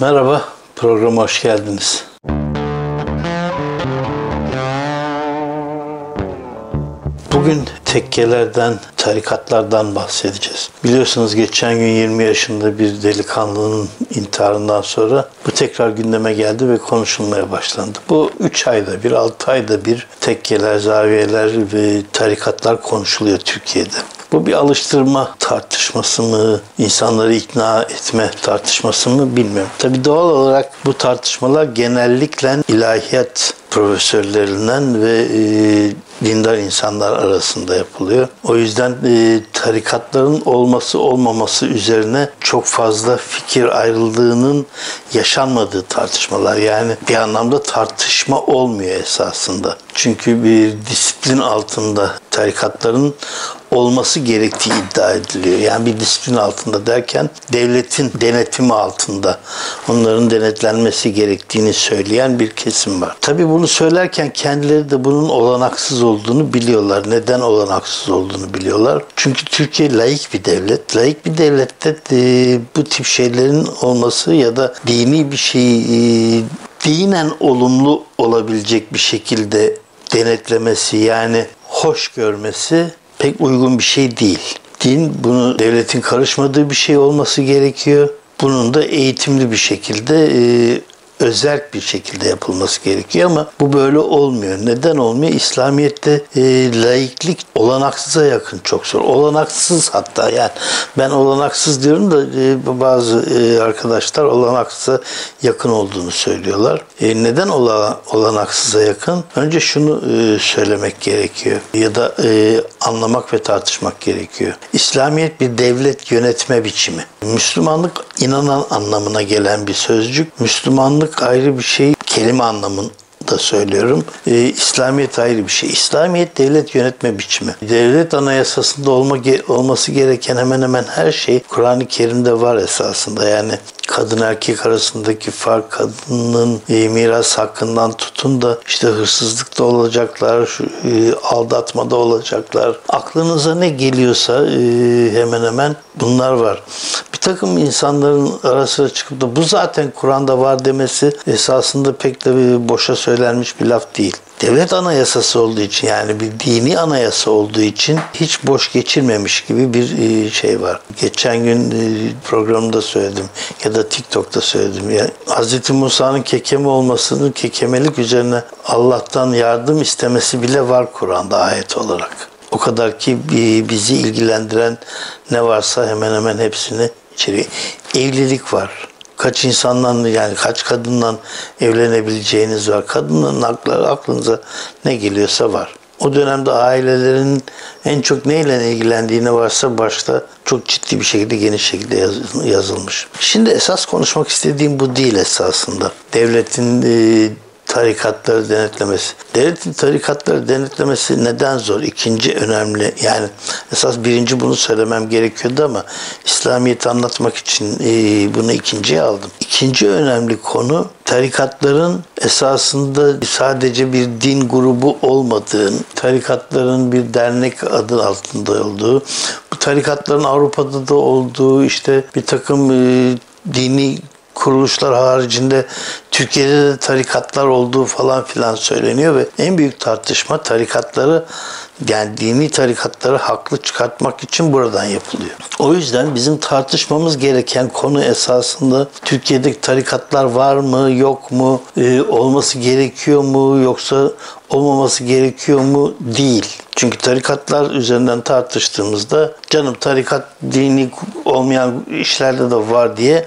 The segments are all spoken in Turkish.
Merhaba, programa hoş geldiniz. Bugün tekkelerden, tarikatlardan bahsedeceğiz. Biliyorsunuz geçen gün 20 yaşında bir delikanlının intiharından sonra bu tekrar gündeme geldi ve konuşulmaya başlandı. Bu 3 ayda bir, 6 ayda bir tekkeler, zaviyeler ve tarikatlar konuşuluyor Türkiye'de. Bu bir alıştırma tartışması mı, insanları ikna etme tartışması mı bilmiyorum. Tabi doğal olarak bu tartışmalar genellikle ilahiyat profesörlerinden ve e, dindar insanlar arasında yapılıyor. O yüzden e, tarikatların olması olmaması üzerine çok fazla fikir ayrıldığının yaşanmadığı tartışmalar. Yani bir anlamda tartışma olmuyor esasında. Çünkü bir disiplin altında tarikatların olması gerektiği iddia ediliyor. Yani bir disiplin altında derken devletin denetimi altında onların denetlenmesi gerektiğini söyleyen bir kesim var. Tabii bunu söylerken kendileri de bunun olanaksız olduğunu biliyorlar. Neden olanaksız olduğunu biliyorlar. Çünkü Türkiye layık bir devlet. Layık bir devlette de bu tip şeylerin olması ya da dini bir şeyi e, dinen olumlu olabilecek bir şekilde denetlemesi yani hoş görmesi pek uygun bir şey değil. Din bunu devletin karışmadığı bir şey olması gerekiyor. Bunun da eğitimli bir şekilde e, özerk bir şekilde yapılması gerekiyor ama bu böyle olmuyor. Neden olmuyor? İslamiyet'te e, laiklik olanaksıza yakın çok zor. Olanaksız hatta yani ben olanaksız diyorum da e, bazı e, arkadaşlar olanaksıza yakın olduğunu söylüyorlar. E, neden ola, olanaksıza yakın? Önce şunu e, söylemek gerekiyor ya da e, anlamak ve tartışmak gerekiyor. İslamiyet bir devlet yönetme biçimi. Müslümanlık inanan anlamına gelen bir sözcük. Müslümanlık ayrı bir şey, kelime anlamında söylüyorum. E, İslamiyet ayrı bir şey. İslamiyet devlet yönetme biçimi. Devlet anayasasında olma, olması gereken hemen hemen her şey Kur'an-ı Kerim'de var esasında. Yani kadın erkek arasındaki fark, kadının e, miras hakkından tutun da işte hırsızlıkta olacaklar, şu, e, aldatmada olacaklar. Aklınıza ne geliyorsa e, hemen hemen bunlar var. Bir takım insanların arasına çıkıp da bu zaten Kur'an'da var demesi esasında pek de boşa söylenmiş bir laf değil devlet anayasası olduğu için yani bir dini anayasa olduğu için hiç boş geçirmemiş gibi bir e, şey var. Geçen gün e, programda söyledim ya da TikTok'ta söyledim. Yani Hz. Musa'nın kekeme olmasının kekemelik üzerine Allah'tan yardım istemesi bile var Kur'an'da ayet olarak. O kadar ki bizi ilgilendiren ne varsa hemen hemen hepsini içeriyor. Evlilik var kaç insandan yani kaç kadından evlenebileceğiniz var. Kadının aklı, aklınıza ne geliyorsa var. O dönemde ailelerin en çok neyle ilgilendiğine varsa başta çok ciddi bir şekilde geniş şekilde yazılmış. Şimdi esas konuşmak istediğim bu değil esasında. Devletin e, tarikatları denetlemesi. Devletin tarikatları denetlemesi neden zor? İkinci önemli yani esas birinci bunu söylemem gerekiyordu ama İslamiyet'i anlatmak için e, bunu ikinciye aldım. İkinci önemli konu tarikatların esasında sadece bir din grubu olmadığın, tarikatların bir dernek adı altında olduğu, bu tarikatların Avrupa'da da olduğu işte bir takım e, dini kuruluşlar haricinde Türkiye'de de tarikatlar olduğu falan filan söyleniyor ve en büyük tartışma tarikatları yani dini tarikatları haklı çıkartmak için buradan yapılıyor. O yüzden bizim tartışmamız gereken konu esasında Türkiye'deki tarikatlar var mı, yok mu, e, olması gerekiyor mu, yoksa olmaması gerekiyor mu değil. Çünkü tarikatlar üzerinden tartıştığımızda canım tarikat dini olmayan işlerde de var diye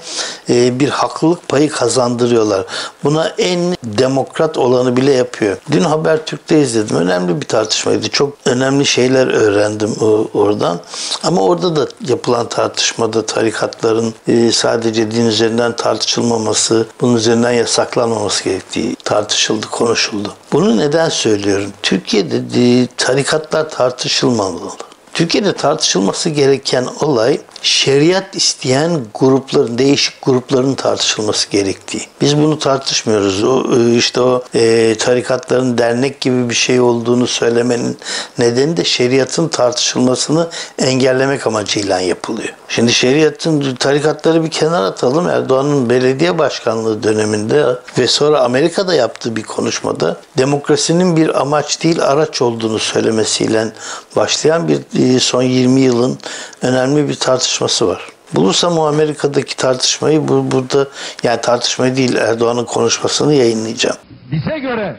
e, bir haklılık payı kazandırıyorlar. Buna en demokrat olanı bile yapıyor. Dün Habertürk'te izledim. Önemli bir tartışmaydı. Çok önemli şeyler öğrendim oradan. Ama orada da yapılan tartışmada tarikatların e, sadece din üzerinden tartışılmaması, bunun üzerinden yasaklanmaması gerektiği tartışıldı, konuşuldu. Bunu neden söylüyorum? Türkiye'de tarikatlar tartışılmamalı. Türkiye'de tartışılması gereken olay şeriat isteyen grupların, değişik grupların tartışılması gerektiği. Biz bunu tartışmıyoruz. O e, işte o e, tarikatların dernek gibi bir şey olduğunu söylemenin nedeni de şeriatın tartışılmasını engellemek amacıyla yapılıyor. Şimdi şeriatın tarikatları bir kenara atalım. Erdoğan'ın belediye başkanlığı döneminde ve sonra Amerika'da yaptığı bir konuşmada demokrasinin bir amaç değil araç olduğunu söylemesiyle başlayan bir e, son 20 yılın önemli bir tartışması var. Bulursam o Amerika'daki tartışmayı bu, burada yani tartışmayı değil Erdoğan'ın konuşmasını yayınlayacağım. Bize göre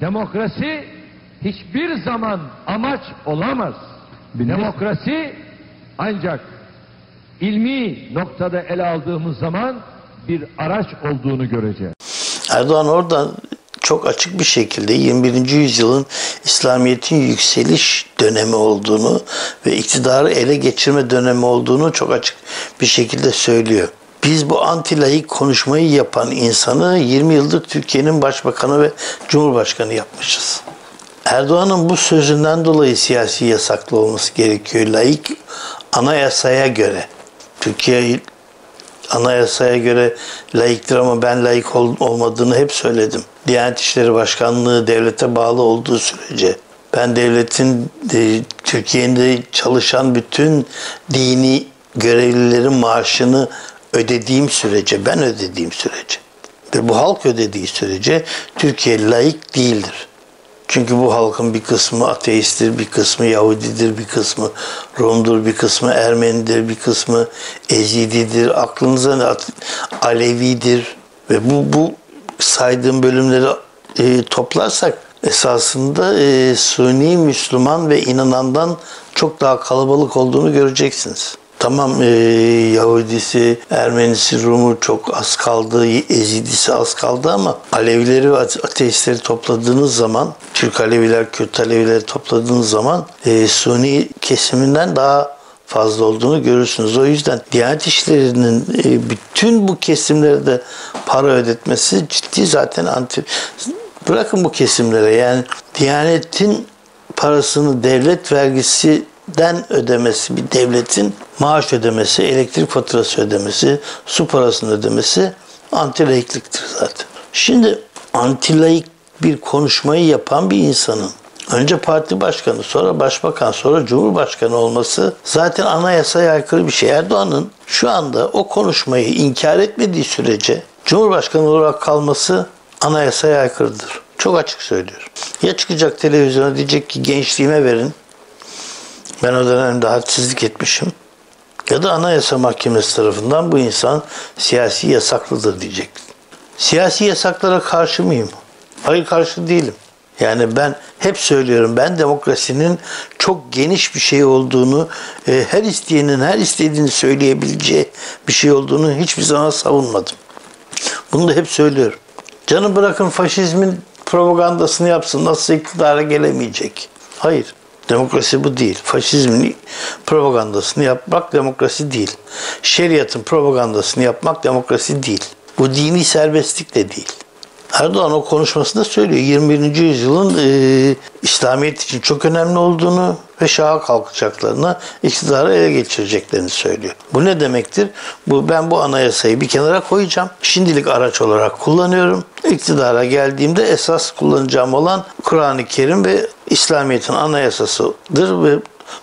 demokrasi hiçbir zaman amaç olamaz. Demokrasi ancak ilmi noktada ele aldığımız zaman bir araç olduğunu göreceğiz. Erdoğan oradan çok açık bir şekilde 21. yüzyılın İslamiyet'in yükseliş dönemi olduğunu ve iktidarı ele geçirme dönemi olduğunu çok açık bir şekilde söylüyor. Biz bu antilayık konuşmayı yapan insanı 20 yıldır Türkiye'nin başbakanı ve cumhurbaşkanı yapmışız. Erdoğan'ın bu sözünden dolayı siyasi yasaklı olması gerekiyor. Layık anayasaya göre. Türkiye anayasaya göre layıktır ama ben layık ol, olmadığını hep söyledim. Diyanet İşleri Başkanlığı devlete bağlı olduğu sürece ben devletin e, Türkiye'de çalışan bütün dini görevlilerin maaşını ödediğim sürece, ben ödediğim sürece ve bu halk ödediği sürece Türkiye layık değildir. Çünkü bu halkın bir kısmı ateisttir, bir kısmı Yahudidir, bir kısmı Rum'dur, bir kısmı Ermenidir, bir kısmı Ezididir. Aklınıza ne? Alevidir. Ve bu, bu saydığım bölümleri e, toplarsak esasında e, Suni Müslüman ve inanandan çok daha kalabalık olduğunu göreceksiniz. Tamam e, Yahudisi, Ermenisi, Rumu çok az kaldı, Ezidisi az kaldı ama Alevileri ve ateistleri topladığınız zaman, Türk Aleviler, Kürt Alevileri topladığınız zaman e, Suni kesiminden daha fazla olduğunu görürsünüz. O yüzden Diyanet İşleri'nin e, bütün bu kesimlere de para ödetmesi ciddi zaten anti... Bırakın bu kesimlere yani Diyanet'in parasını devlet vergisi den ödemesi bir devletin maaş ödemesi, elektrik faturası ödemesi, su parasını ödemesi antilayıklıktır zaten. Şimdi antilayık bir konuşmayı yapan bir insanın önce parti başkanı, sonra başbakan, sonra cumhurbaşkanı olması zaten anayasaya aykırı bir şey. Erdoğan'ın şu anda o konuşmayı inkar etmediği sürece cumhurbaşkanı olarak kalması anayasaya aykırıdır. Çok açık söylüyorum. Ya çıkacak televizyona diyecek ki gençliğime verin, ben o dönemde hadsizlik etmişim. Ya da Anayasa Mahkemesi tarafından bu insan siyasi yasaklıdır diyecek. Siyasi yasaklara karşı mıyım? Hayır karşı değilim. Yani ben hep söylüyorum ben demokrasinin çok geniş bir şey olduğunu, e, her isteyenin her istediğini söyleyebileceği bir şey olduğunu hiçbir zaman savunmadım. Bunu da hep söylüyorum. Canım bırakın faşizmin propagandasını yapsın nasıl iktidara gelemeyecek. Hayır. Demokrasi bu değil. Faşizmin propagandasını yapmak demokrasi değil. Şeriatın propagandasını yapmak demokrasi değil. Bu dini serbestlik de değil. Erdoğan o konuşmasında söylüyor 21. yüzyılın e, İslamiyet için çok önemli olduğunu ve şaha kalkacaklarını, iktidarı ele geçireceklerini söylüyor. Bu ne demektir? Bu ben bu anayasayı bir kenara koyacağım. Şimdilik araç olarak kullanıyorum. İktidara geldiğimde esas kullanacağım olan Kur'an-ı Kerim ve İslamiyet'in anayasasıdır ve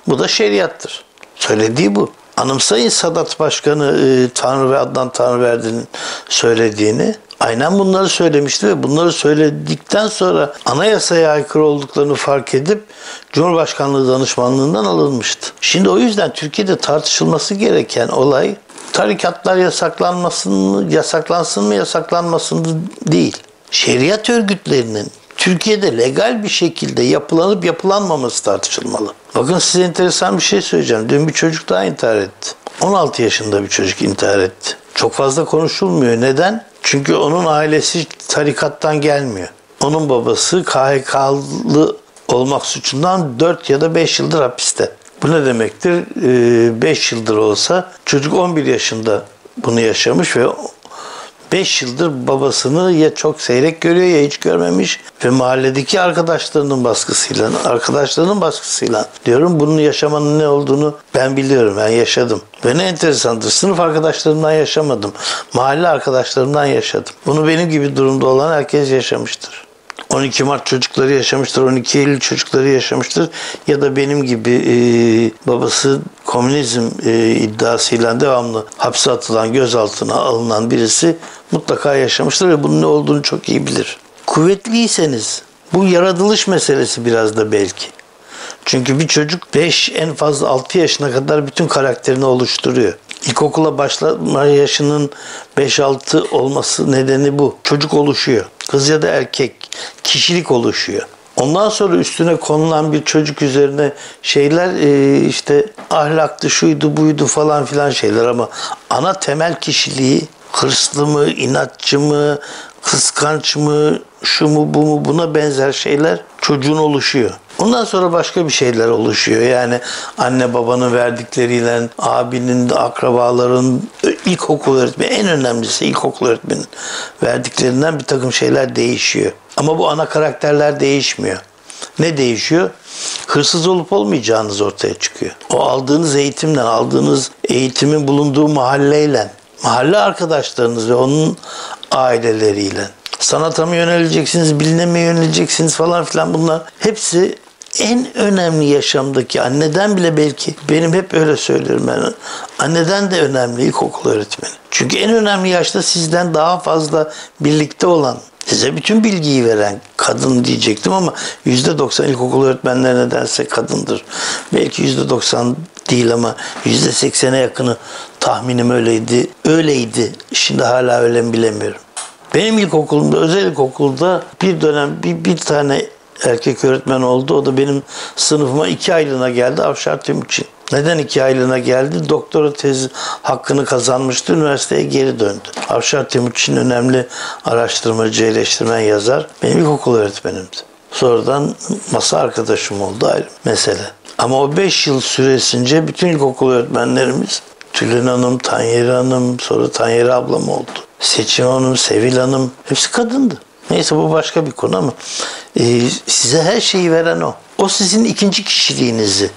bu da şeriattır. Söylediği bu. Anımsayın Sadat Başkanı e, Tanrı ve Adnan Tanrıverdi'nin söylediğini. Aynen bunları söylemişti ve bunları söyledikten sonra anayasaya aykırı olduklarını fark edip Cumhurbaşkanlığı danışmanlığından alınmıştı. Şimdi o yüzden Türkiye'de tartışılması gereken olay tarikatlar yasaklanmasın yasaklansın mı, yasaklanmasın değil. Şeriat örgütlerinin Türkiye'de legal bir şekilde yapılanıp yapılanmaması tartışılmalı. Bakın size enteresan bir şey söyleyeceğim. Dün bir çocuk daha intihar etti. 16 yaşında bir çocuk intihar etti. Çok fazla konuşulmuyor. Neden? Çünkü onun ailesi tarikattan gelmiyor. Onun babası KHK'lı olmak suçundan 4 ya da 5 yıldır hapiste. Bu ne demektir? 5 ee, yıldır olsa çocuk 11 yaşında bunu yaşamış ve 5 yıldır babasını ya çok seyrek görüyor ya hiç görmemiş ve mahalledeki arkadaşlarının baskısıyla, arkadaşlarının baskısıyla diyorum bunun yaşamanın ne olduğunu ben biliyorum, ben yaşadım. Ve ne enteresandır, sınıf arkadaşlarımdan yaşamadım, mahalle arkadaşlarımdan yaşadım. Bunu benim gibi durumda olan herkes yaşamıştır. 12 Mart çocukları yaşamıştır, 12 Eylül çocukları yaşamıştır ya da benim gibi e, babası komünizm e, iddiasıyla devamlı hapse atılan, gözaltına alınan birisi mutlaka yaşamıştır ve bunun ne olduğunu çok iyi bilir. Kuvvetliyseniz bu yaratılış meselesi biraz da belki. Çünkü bir çocuk 5 en fazla 6 yaşına kadar bütün karakterini oluşturuyor. İlkokula başlama yaşının 5-6 olması nedeni bu. Çocuk oluşuyor. Kız ya da erkek kişilik oluşuyor. Ondan sonra üstüne konulan bir çocuk üzerine şeyler e, işte ahlaktı, şuydu, buydu falan filan şeyler ama ana temel kişiliği hırslı mı, inatçı mı, kıskanç mı, şu mu bu mu buna benzer şeyler çocuğun oluşuyor. Ondan sonra başka bir şeyler oluşuyor. Yani anne babanın verdikleriyle, abinin, akrabaların, ilkokul öğretmeni, en önemlisi ilkokul öğretmenin verdiklerinden bir takım şeyler değişiyor. Ama bu ana karakterler değişmiyor. Ne değişiyor? Hırsız olup olmayacağınız ortaya çıkıyor. O aldığınız eğitimden, aldığınız eğitimin bulunduğu mahalleyle, mahalle arkadaşlarınız ve onun aileleriyle sanata mı yöneleceksiniz, biline mi yöneleceksiniz falan filan bunlar hepsi en önemli yaşamdaki anneden bile belki benim hep öyle söylüyorum ben anneden de önemli ilkokul öğretmeni. Çünkü en önemli yaşta sizden daha fazla birlikte olan size bütün bilgiyi veren kadın diyecektim ama %90 ilkokul öğretmenleri nedense kadındır. Belki %90 değil ama %80'e yakını tahminim öyleydi. Öyleydi. Şimdi hala öyle mi bilemiyorum. Benim ilkokulumda, özel ilkokulda bir dönem bir, bir tane erkek öğretmen oldu. O da benim sınıfıma iki aylığına geldi Avşar Timuçin. Neden iki aylığına geldi? Doktora tezi hakkını kazanmıştı. Üniversiteye geri döndü. Avşar Timuçin önemli araştırmacı, eleştirmen yazar. Benim ilkokul öğretmenimdi. Sonradan masa arkadaşım oldu ayrı mesele. Ama o beş yıl süresince bütün ilkokul öğretmenlerimiz Tülin Hanım, Tanyeri Hanım, sonra Tanyeri ablam oldu. Seçim Hanım, Sevil Hanım hepsi kadındı. Neyse bu başka bir konu ama e, size her şeyi veren o. O sizin ikinci kişiliğinizi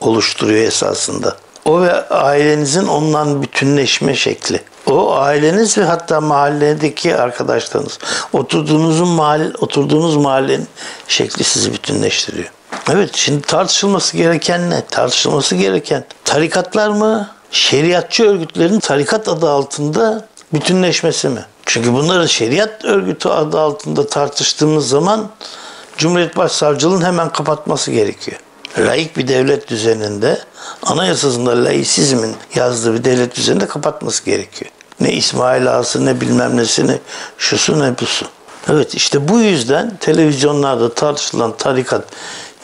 oluşturuyor esasında. O ve ailenizin ondan bütünleşme şekli. O aileniz ve hatta mahalledeki arkadaşlarınız. Oturduğunuz mahalle, oturduğunuz mahallenin şekli sizi bütünleştiriyor. Evet şimdi tartışılması gereken ne? Tartışılması gereken tarikatlar mı? Şeriatçı örgütlerin tarikat adı altında bütünleşmesi mi? Çünkü bunların şeriat örgütü adı altında tartıştığımız zaman Cumhuriyet Başsavcılığının hemen kapatması gerekiyor. Laik bir devlet düzeninde anayasasında laisizmin yazdığı bir devlet düzeninde kapatması gerekiyor. Ne İsmail Ağası ne bilmem nesini şusu ne busu. Evet işte bu yüzden televizyonlarda tartışılan tarikat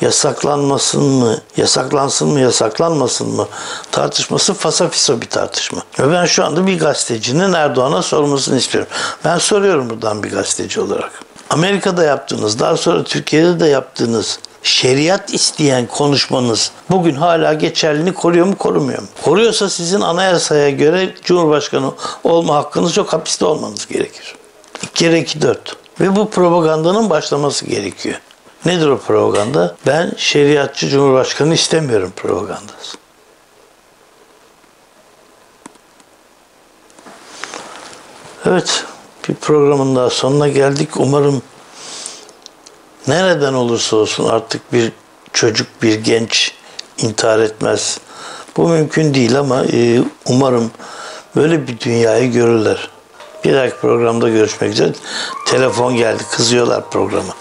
yasaklanmasın mı, yasaklansın mı, yasaklanmasın mı tartışması fasafiso bir tartışma. Ve ben şu anda bir gazetecinin Erdoğan'a sormasını istiyorum. Ben soruyorum buradan bir gazeteci olarak. Amerika'da yaptığınız, daha sonra Türkiye'de de yaptığınız şeriat isteyen konuşmanız bugün hala geçerliliğini koruyor mu korumuyor mu? Koruyorsa sizin anayasaya göre Cumhurbaşkanı olma hakkınız yok hapiste olmanız gerekir. 2 kere 2 4. Ve bu propagandanın başlaması gerekiyor. Nedir o propaganda? Ben şeriatçı cumhurbaşkanı istemiyorum propagandası. Evet, bir programın daha sonuna geldik. Umarım nereden olursa olsun artık bir çocuk, bir genç intihar etmez. Bu mümkün değil ama e, umarım böyle bir dünyayı görürler. Bir dahaki programda görüşmek üzere. Telefon geldi, kızıyorlar programa.